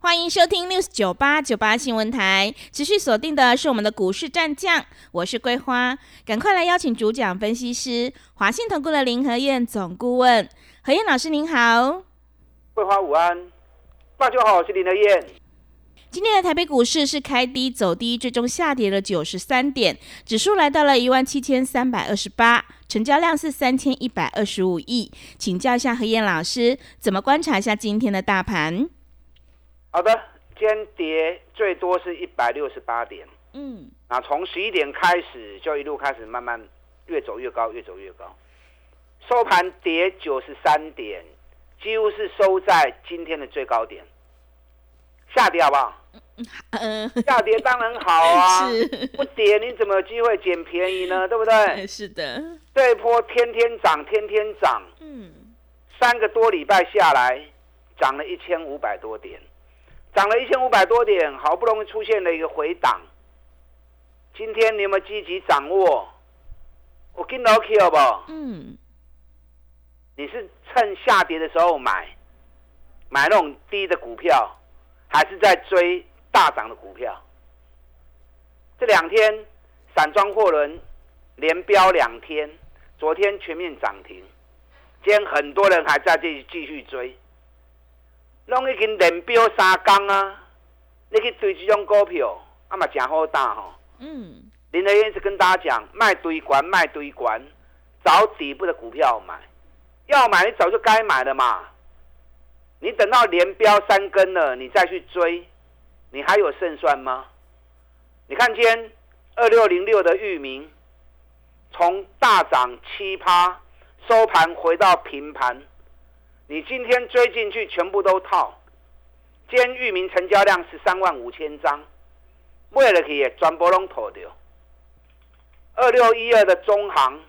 欢迎收听 news 九八九八新闻台，持续锁定的是我们的股市战将，我是桂花，赶快来邀请主讲分析师华信投顾的林和燕总顾问，何燕老师您好，桂花午安，大家好，我是林和燕。今天的台北股市是开低走低，最终下跌了九十三点，指数来到了一万七千三百二十八，成交量是三千一百二十五亿，请教一下何燕老师，怎么观察一下今天的大盘？好的，今天跌最多是一百六十八点，嗯，啊从十一点开始就一路开始慢慢越走越高，越走越高，收盘跌九十三点，几乎是收在今天的最高点，下跌好不好？嗯，下跌当然好啊，不跌你怎么有机会捡便宜呢？对不对？是的，这一波天天涨，天天涨，嗯，三个多礼拜下来，涨了一千五百多点。涨了一千五百多点，好不容易出现了一个回档。今天你有没有积极掌握？我跟老 K 好不好？嗯。你是趁下跌的时候买，买那种低的股票，还是在追大涨的股票？这两天散装货轮连飙两天，昨天全面涨停，今天很多人还在继继续追。拢已经连标三缸啊！你去追这种股票，啊嘛真好打吼。嗯。林德燕是跟大家讲，卖堆管卖堆管，找底部的股票买。要买你早就该买了嘛。你等到连标三根了，你再去追，你还有胜算吗？你看今天二六零六的域名，从大涨七趴，收盘回到平盘。你今天追进去，全部都套。今天域名成交量十三万五千张，为了去全部拢套掉。二六一二的中行，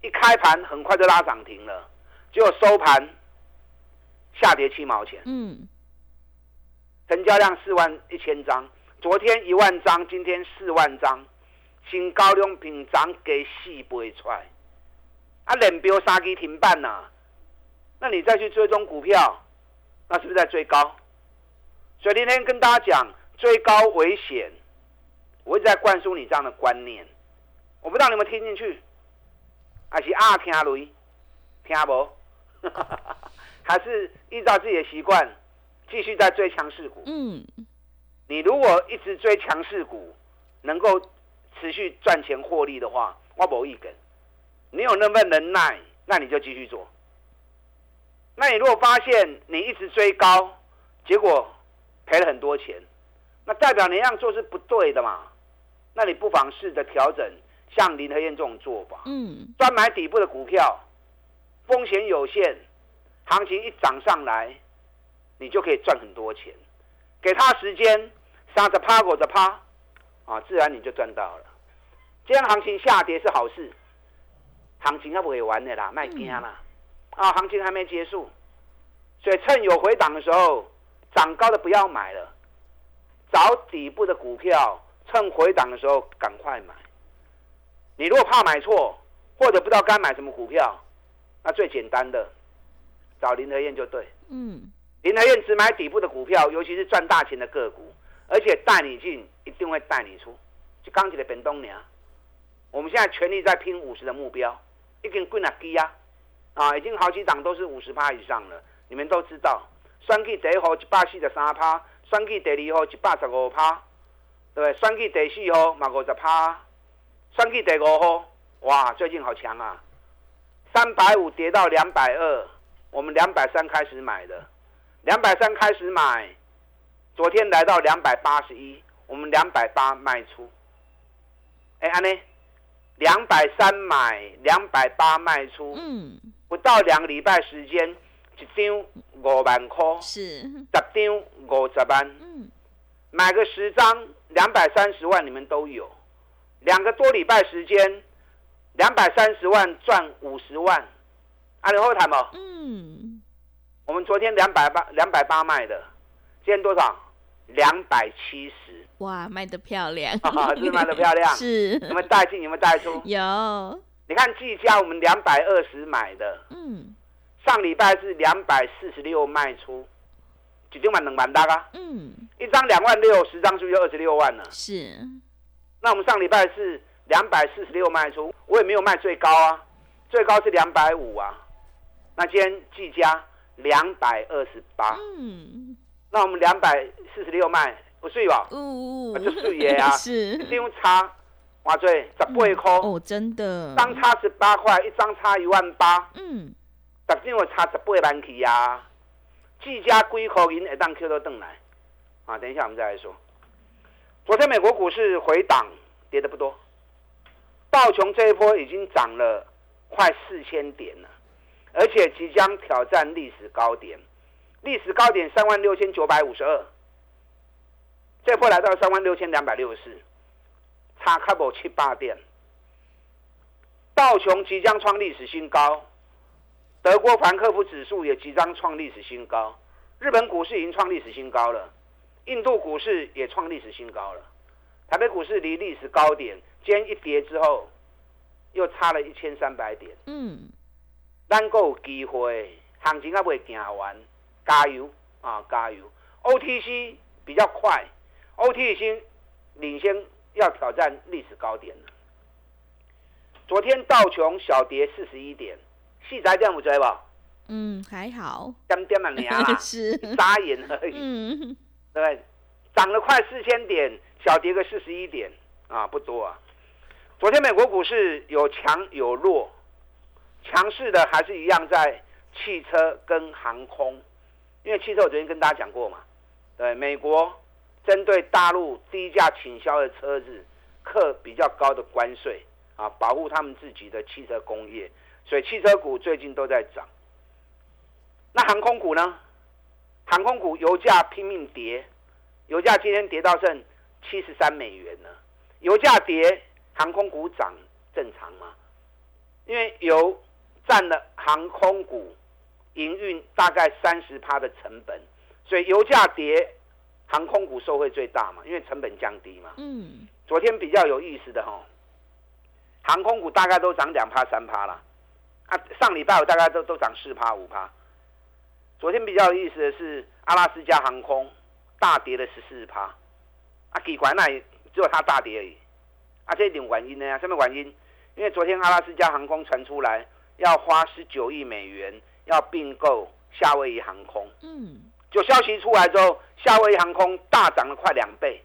一开盘很快就拉涨停了，结果收盘下跌七毛钱。嗯，成交量四万一千张，昨天一万张，今天四万张，新高量平涨给四倍出来，啊，连标三支停板呐。那你再去追踪股票，那是不是在追高？所以今天跟大家讲，追高危险。我一直在灌输你这样的观念，我不知道你们听进去，还是啊听雷，听不？还是依照自己的习惯，继续在追强势股？嗯。你如果一直追强势股，能够持续赚钱获利的话，我不一根。你有那份能耐，那你就继续做。那你如果发现你一直追高，结果赔了很多钱，那代表你那样做是不对的嘛？那你不妨试着调整，像林和燕这种做法，嗯，专买底部的股票，风险有限，行情一涨上来，你就可以赚很多钱。给他时间，杀着趴，裹着趴，啊，自然你就赚到了。今天行情下跌是好事，行情还不会玩的啦，卖惊啦。啊，行情还没结束，所以趁有回档的时候，涨高的不要买了，找底部的股票，趁回档的时候赶快买。你如果怕买错，或者不知道该买什么股票，那最简单的，找林德燕就对。嗯，林德燕只买底部的股票，尤其是赚大钱的个股，而且带你进，一定会带你出。就刚起的本东年，我们现在全力在拼五十的目标，已经滚了低啊！啊，已经好几档都是五十趴以上了，你们都知道。双 K 第一号一百四十三趴，双 K 第二号一百十五趴，对不对？双 K 第四号嘛五十趴，双 K 第五号哇，最近好强啊！三百五跌到两百二，我们两百三开始买的，两百三开始买，昨天来到两百八十一，我们两百八卖出。哎，安呢？两百三买，两百八卖出。嗯。不到两个礼拜时间，一张五万块，是十张五十万，嗯，买个十张两百三十万，你们都有。两个多礼拜时间，两百三十万赚五十万，啊，你后台吗？嗯，我们昨天两百八两百八卖的，今天多少？两百七十。哇，卖的漂亮，是卖的漂亮。是。有没有带进？有没有带出？有。你看季佳，我们两百二十买的，嗯，上礼拜是两百四十六卖出，几张万两万大啊？嗯，一张两万六，十张就有二十六万了。是。那我们上礼拜是两百四十六卖出，我也没有卖最高啊，最高是两百五啊。那今天季佳两百二十八，嗯，那我们两百四十六卖不碎吧？呜，就碎耶啊，是，一定差。哇，对，十八块哦，真的，张差十八块，一张差一万八，嗯，十张我差十八万起呀。计价几块银一当 Q 都登来，啊，等一下我们再来说。昨天美国股市回档，跌的不多，道琼这一波已经涨了快四千点了，而且即将挑战历史高点，历史高点三万六千九百五十二，这波来到三万六千两百六十四。差开不七八点，道琼即将创历史新高，德国凡克夫指数也即将创历史新高，日本股市已经创历史新高了，印度股市也创历史新高了，台北股市离历史高点，今天一跌之后，又差了一千三百点。嗯，咱够有机会，行情还未行完，加油啊，加油！OTC 比较快，OTC 领先。要挑战历史高点了。昨天道琼小跌四十一点，细仔点有追吧？嗯，还好，点点嘛，年啦，是眨眼而已。嗯，对，涨了快四千点，小跌个四十一点啊，不多啊。昨天美国股市有强有弱，强势的还是一样在汽车跟航空，因为汽车我昨天跟大家讲过嘛，对，美国。针对大陆低价倾销的车子，课比较高的关税啊，保护他们自己的汽车工业，所以汽车股最近都在涨。那航空股呢？航空股油价拼命跌，油价今天跌到剩七十三美元了。油价跌，航空股涨正常吗？因为油占了航空股营运大概三十趴的成本，所以油价跌。航空股受惠最大嘛，因为成本降低嘛。嗯。昨天比较有意思的哈，航空股大概都涨两趴三趴啦。啊，上礼拜我大概都都涨四趴五趴。昨天比较有意思的是阿拉斯加航空大跌了十四趴。啊，奇怪，那只有它大跌而已。啊，这一点原因呢？什么原因？因为昨天阿拉斯加航空传出来要花十九亿美元要并购夏威夷航空。嗯。就消息出来之后。夏威夷航空大涨了快两倍，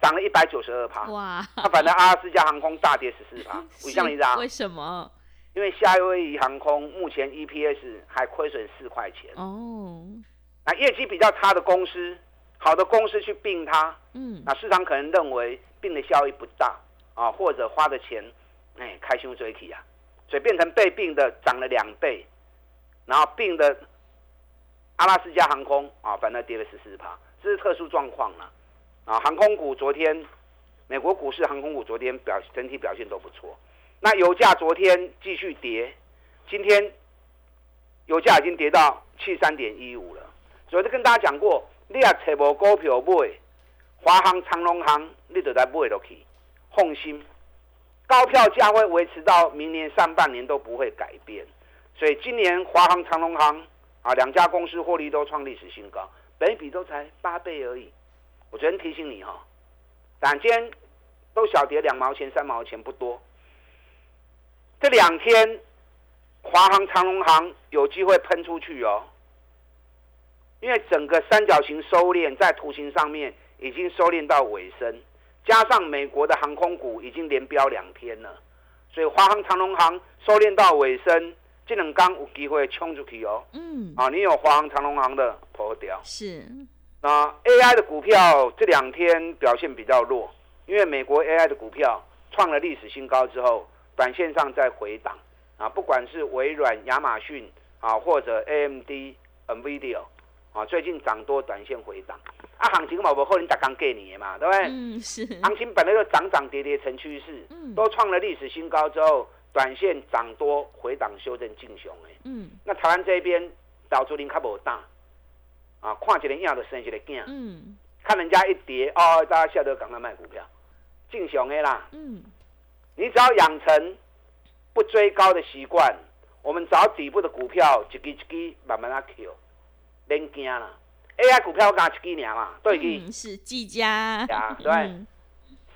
涨了一百九十二趴。哇！那反正阿拉斯加航空大跌十四趴，为什么？为什么？因为夏威夷航空目前 EPS 还亏损四块钱。哦。那业绩比较差的公司，好的公司去并它，嗯，那市场可能认为并的效益不大啊，或者花的钱，哎，开胸追体啊，所以变成被并的涨了两倍，然后并的。阿拉斯加航空啊，反正跌了十四趴，这是特殊状况了。啊，航空股昨天，美国股市航空股昨天表整体表现都不错。那油价昨天继续跌，今天油价已经跌到七三点一五了。昨天跟大家讲过，你也找无股票买，华航、长隆航，你就在买落去，放心，高票价会维持到明年上半年都不会改变。所以今年华航、长龙航。啊，两家公司获利都创历史新高，本比都才八倍而已。我昨天提醒你哈，两间都小跌两毛钱、三毛钱不多。这两天，华航、长隆航有机会喷出去哦，因为整个三角形收敛在图形上面已经收敛到尾声，加上美国的航空股已经连飙两天了，所以华航、长隆航收敛到尾声。这两刚有机会冲出去哦。嗯。啊，你有华航、长隆航的破掉。是。那 AI 的股票这两天表现比较弱，因为美国 AI 的股票创了历史新高之后，短线上在回档。啊，不管是微软、亚马逊啊，或者 AMD、NVIDIA 啊，最近涨多，短线回档。啊，行情嘛，不可能打刚给你嘛，对不对？嗯，是。行情本来就涨涨跌跌成趋势，嗯，都创了历史新高之后。短线涨多回档修正进熊诶。嗯，那台湾这边导出林较无大，啊，看一个影就生一个囝，嗯，看人家一跌哦，大家下得赶快卖股票，进熊的啦。嗯，你只要养成不追高的习惯，我们找底部的股票，一支一支慢慢啊 Q，免惊啦。AI 股票我讲一支尔嘛，对是技嘉，呀，对。嗯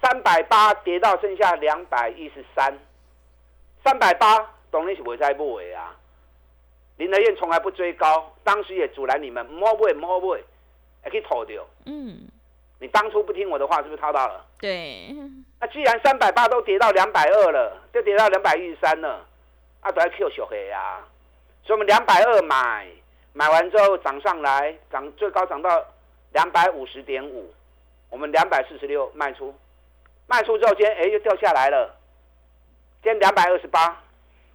三百八跌到剩下两百一十三，三百八当然是袂使买的啊。林德燕从来不追高，当时也阻拦你们，唔好买，唔好买，还可以套掉。嗯，你当初不听我的话，是不是套到了？对，那既然三百八都跌到两百二了，就跌到两百一十三了，啊，都要 Q 小黑呀。所以我们两百二买，买完之后涨上来，涨最高涨到两百五十点五，我们两百四十六卖出，卖出之后今天哎又掉下来了，今天两百二十八，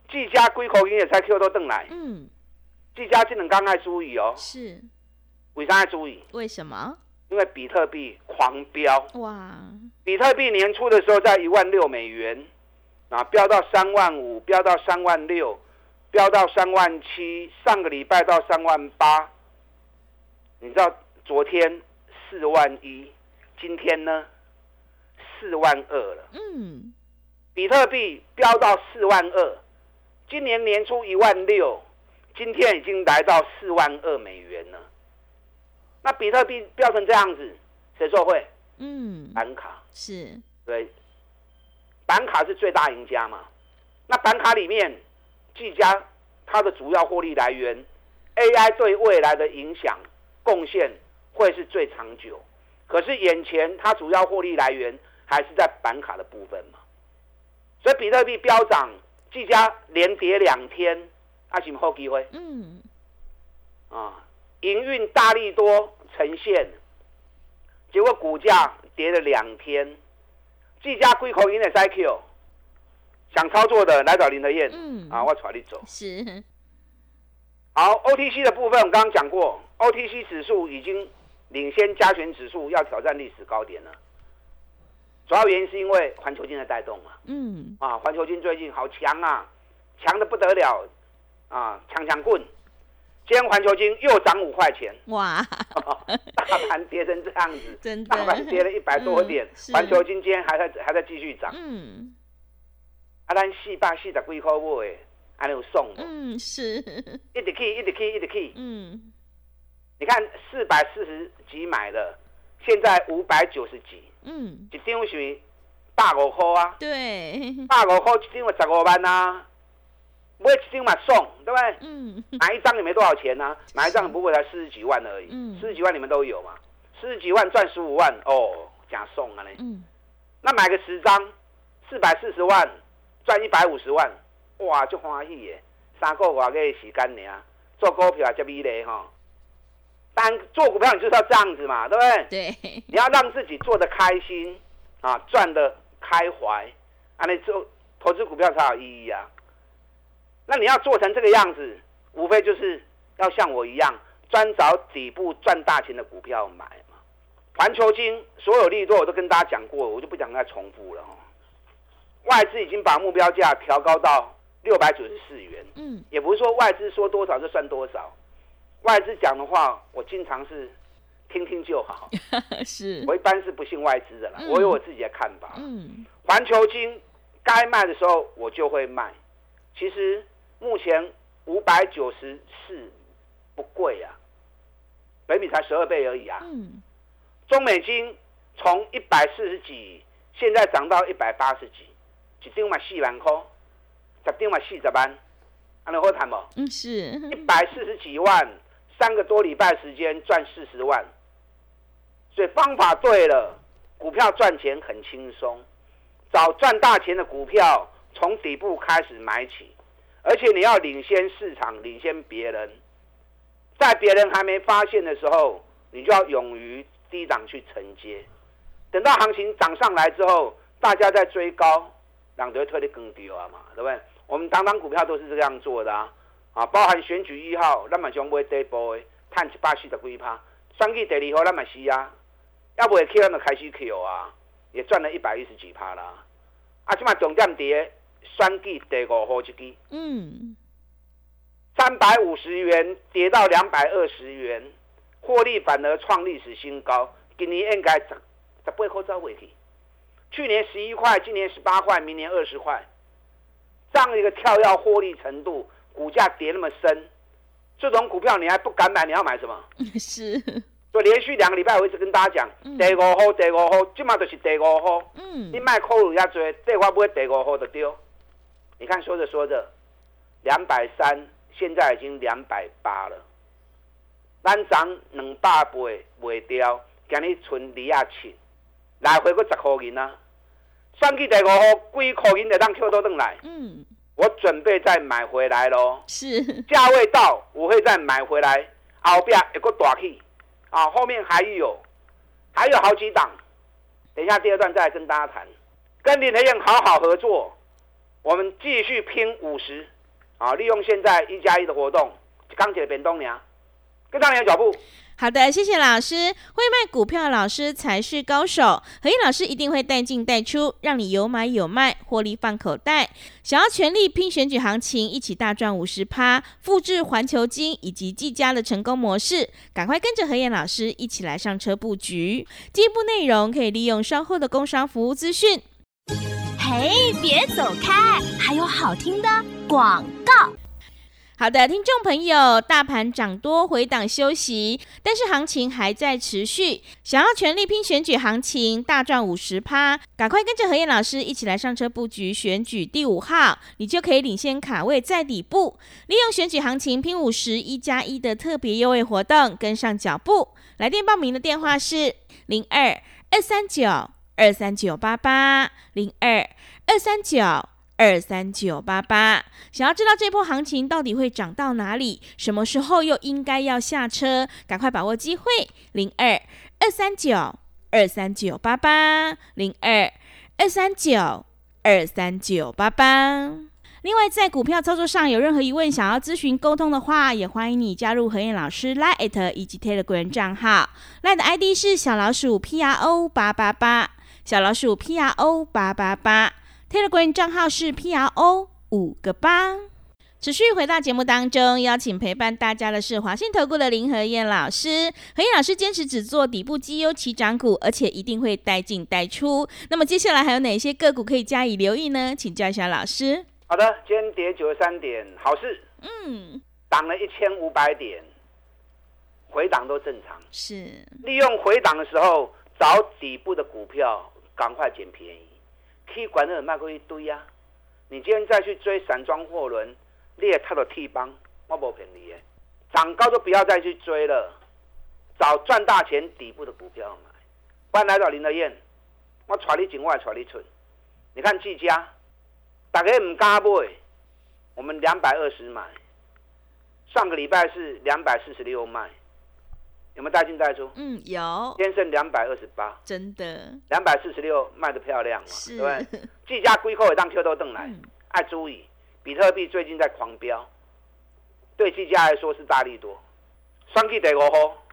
技嘉龟口音也才 Q 都邓来，嗯，技嘉这两刚爱注意哦，是为啥爱注意？为什么？因为比特币狂飙。哇，比特币年初的时候在一万六美元，啊，飙到三万五，飙到三万六，飙到三万七，上个礼拜到三万八。你知道昨天四万一，今天呢四万二了。嗯，比特币飙到四万二，今年年初一万六，今天已经来到四万二美元了。那比特币飙成这样子，谁受贿？嗯，板卡。是，对，板卡是最大赢家嘛。那板卡里面，技嘉它的主要获利来源，AI 对未来的影响贡献会是最长久。可是眼前它主要获利来源还是在板卡的部分嘛。所以比特币飙涨，技嘉连跌两天，阿什么后机会嗯，啊？营运大力多呈现，结果股价跌了两天。技嘉归口赢的 CQ，想操作的来找林德燕，嗯啊，我带你走。是，好，OTC 的部分我刚刚讲过，OTC 指数已经领先加权指数要挑战历史高点了。主要原因是因为环球金的带动嘛，嗯，啊，环球金最近好强啊，强的不得了啊，强强棍。今天环球金又涨五块钱，哇，大盘跌成这样子，真的大盘跌了一百多点环球金今天还在还在继续涨。嗯，啊，咱四百四十几块买的，还有送的，嗯，是，一直去，一直去，一直去。嗯，你看四百四十几买的，现在五百九十几，嗯，一张是百五块啊，对，百五块一张就十五万啊，买一张嘛送，对不对？嗯，买一张也没多少钱呐、买一张不过才四十几万而已，嗯。四十几万你们都有嘛，四十几万赚十五万哦，假送啊嘞。嗯，那买个十张，四百四十万，赚一百五十万，哇，就欢喜耶！三个月嘅时间呢，做股票这美丽哈。当然，做股票你就是要这样子嘛，对不对？对，你要让自己做的开心啊，赚的开怀，啊，你做投资股票才有意义啊。那你要做成这个样子，无非就是要像我一样，专找底部赚大钱的股票买嘛。环球金所有利多我都跟大家讲过，我就不讲再重复了哦。外资已经把目标价调高到六百九十四元，嗯，也不是说外资说多少就算多少，外资讲的话我经常是听听就好。是，我一般是不信外资的啦，嗯我有我自己的看法。嗯，环球金该卖的时候我就会卖。其实目前五百九十四不贵啊，北米才十二倍而已啊。嗯，中美金从一百四十几，现在涨到一百八十几，一张嘛四万块，十张嘛四十万，安尼好谈不？嗯，是，一百四十几万，三个多礼拜时间赚四十万，所以方法对了，股票赚钱很轻松。找赚大钱的股票，从底部开始买起，而且你要领先市场，领先别人，在别人还没发现的时候，你就要勇于低档去承接。等到行情涨上来之后，大家在追高，两得推的更低啊嘛，对不对？我们当当股票都是这样做的啊。啊，包含选举一号，咱嘛将买底部的，赚一百四十几趴。选举第二号，咱嘛是啊，要不会 Q，咱就开始 Q 啊，也赚了一百一十几趴啦。啊，即嘛重点跌，选举第五号一支，嗯，三百五十元跌到两百二十元，获利反而创历史新高。今年应该十十八块走回去，去年十一块，今年十八块，明年二十块，这样一个跳跃获利程度，股价跌那么深，这种股票你还不敢买，你要买什么？是，就连续两个礼拜，我一直跟大家讲，第五号，第五号，今嘛就是第五号。嗯你，卖扣入遐多，这我买第五号就丢。你看说着说着，两百三，现在已经两百八了。咱涨两百倍卖掉，今日存二啊七，来回个十块银啊。算去第五号几块银就当扣倒转来，嗯，我准备再买回来喽。是，价位到，我会再买回来，后边有个大气啊，后面还有还有好几档，等一下第二段再来跟大家谈，跟林和燕好好合作，我们继续拼五十。啊，利用现在一加一的活动，钢铁变动娘，跟上你的脚步。好的，谢谢老师。会卖股票的老师才是高手。何燕老师一定会带进带出，让你有买有卖，获利放口袋。想要全力拼选举行情，一起大赚五十趴，复制环球金以及技嘉的成功模式，赶快跟着何燕老师一起来上车布局。进一步内容可以利用稍后的工商服务资讯。嘿，别走开，还有好听的广告。好的，听众朋友，大盘涨多回档休息，但是行情还在持续。想要全力拼选举行情，大赚五十趴，赶快跟着何燕老师一起来上车布局选举第五号，你就可以领先卡位在底部，利用选举行情拼五十一加一的特别优惠活动，跟上脚步。来电报名的电话是零二二三九二三九八八零二二三九。二三九八八，想要知道这波行情到底会涨到哪里，什么时候又应该要下车？赶快把握机会，零二二三九二三九八八，零二二三九二三九八八。另外，在股票操作上有任何疑问，想要咨询沟通的话，也欢迎你加入何燕老师 Line 以及 Telegram 账号。Line 的 ID 是小老鼠 P R O 八八八，小老鼠 P R O 八八八。Telegram 账号是 P R O 五个八。持续回到节目当中，邀请陪伴大家的是华信投顾的林和燕老师。和燕老师坚持只做底部绩优起涨股，而且一定会带进带出。那么接下来还有哪些个股可以加以留意呢？请教一下老师。好的，今天跌九十三点，好事，嗯，涨了一千五百点，回档都正常。是，利用回档的时候找底部的股票，赶快捡便宜。K 管的卖过一堆呀、你今天再去追散装货轮，你也套到 T 帮，我不骗你耶。涨高就不要再去追了，找赚大钱底部的股票买。不然来到林德燕，我揣你进，我也揣你出。你看技嘉，大家唔敢买，我们两百二十买，上个礼拜是两百四十六卖，有没有带进带出？嗯，有，天剩两百二十八，真的。两百四十六卖的漂亮嘛，是。对不对？技嘉龟扣也当 Q 都邓来，嗯。爱注意，比特币最近在狂飙，对技嘉来说是大力多。双 K 第五号，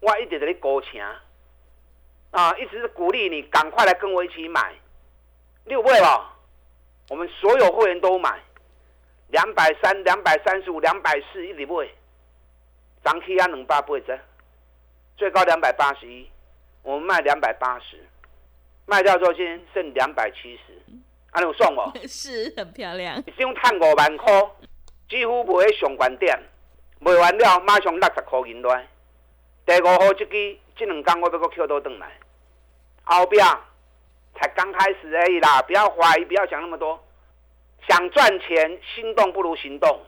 我一直在你高请啊，一直是鼓励你赶快来跟我一起买，六位了，我们所有会员都买，两百三、两百三十五、两百四一直买，涨起啊两百八十，最高两百八十一，我们卖两百八十，卖掉之后今天剩两百七十，安尼有爽哦？是很漂亮，一张赚五万块，几乎卖喺上关点，卖完了马上六十块银来。第五号这支这两天我要搁捡倒转来，后边才刚开始而已啦，不要怀疑，不要想那么多。想赚钱，心动不如行动，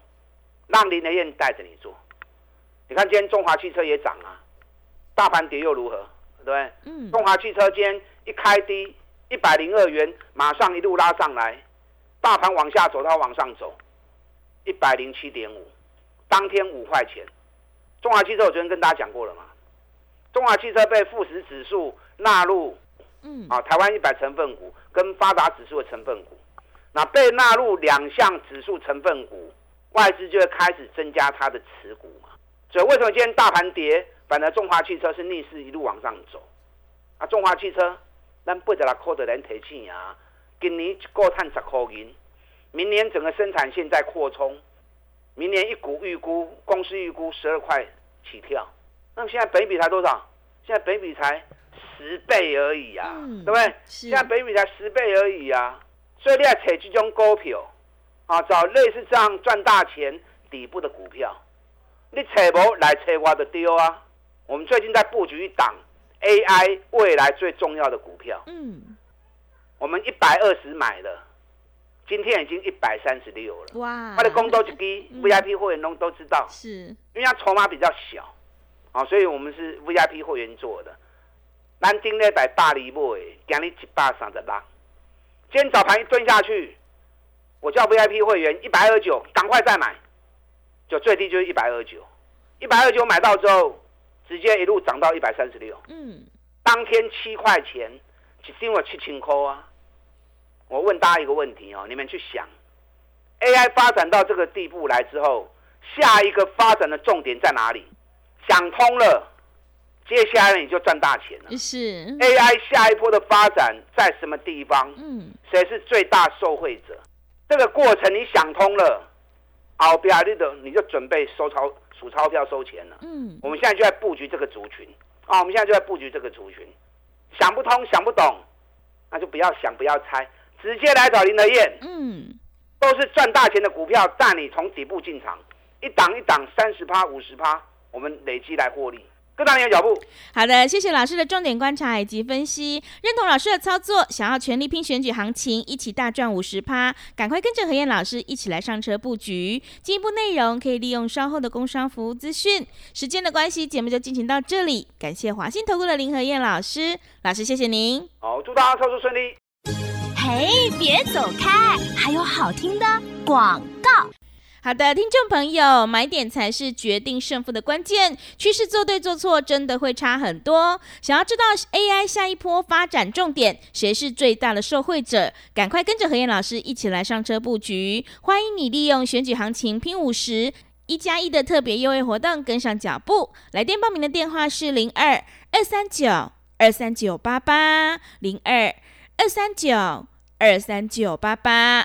让林德燕带着你做。你看今天中华汽车也涨啊，大盘跌又如何？对不对？嗯，中华汽车今天一开低一百零二元，马上一路拉上来，大盘往下走，它往上走，一百零七点五，当天五块钱。中华汽车我昨天跟大家讲过了嘛，中华汽车被富时指数纳入嗯，啊台湾一百成分股跟发达指数的成分股，那被纳入两项指数成分股，外资就会开始增加它的持股嘛。所以为什么今天大盘跌，反而中华汽车是逆势一路往上走？啊，中华汽车咱八十六块的人提钱啊，今年一个赚十块银，明年整个生产线在扩充，明年一股预估公司预估十二块起跳，那现在北比才多少？现在北比才十倍而已啊，对不对？现在北比才十倍而已啊，所以你要扯这种股票啊，找类似这样赚大钱底部的股票，你扯不来扯我的丢啊！我们最近在布局一档 AI 未来最重要的股票，嗯，我们一百二十买的。今天已经一百三十六了，哇！它的工都低，VIP 会员都都知道，是，因为它筹码比较小，啊，所以我们是 VIP 会员做的。南京那百大里买，今日一百三十六。今天早盘一蹲下去，我叫 VIP 会员一百二九，赶快再买，就最低就是一百二九，一百二九买到之后，直接一路涨到一百三十六。嗯，当天七块钱，只定我七千块啊。我问大家一个问题哦，你们去想，AI 发展到这个地步来之后，下一个发展的重点在哪里？想通了，接下来你就赚大钱了。是 AI 下一波的发展在什么地方？嗯，谁是最大受惠者？这个过程你想通了，好，比亚迪的你就准备收钞数钞票收钱了。嗯，我们现在就在布局这个族群啊，我们现在就在布局这个族群。想不通想不懂，那就不要想，不要猜。直接来找林德燕，嗯，都是赚大钱的股票，带你从底部进场，一档一档三十趴、五十趴，我们累积来获利，跟上你的脚步。好的，谢谢老师的重点观察以及分析，认同老师的操作，想要全力拼选举行情，一起大赚五十趴，赶快跟着何燕老师一起来上车布局。进一步内容可以利用稍后的工商服务资讯。时间的关系，节目就进行到这里，感谢华信投顾的林何燕老师，老师谢谢您。好，祝大家操作顺利。嘿，别走开！还有好听的广告。好的，听众朋友，买点才是决定胜负的关键。趋势做对做错，真的会差很多。想要知道 AI 下一波发展重点，谁是最大的受惠者？赶快跟着何燕老师一起来上车布局。欢迎你利用选举行情拼五十一加一的特别优惠活动，跟上脚步。来电报名的电话是零二二三九二三九八八零二二三九。二三九八八，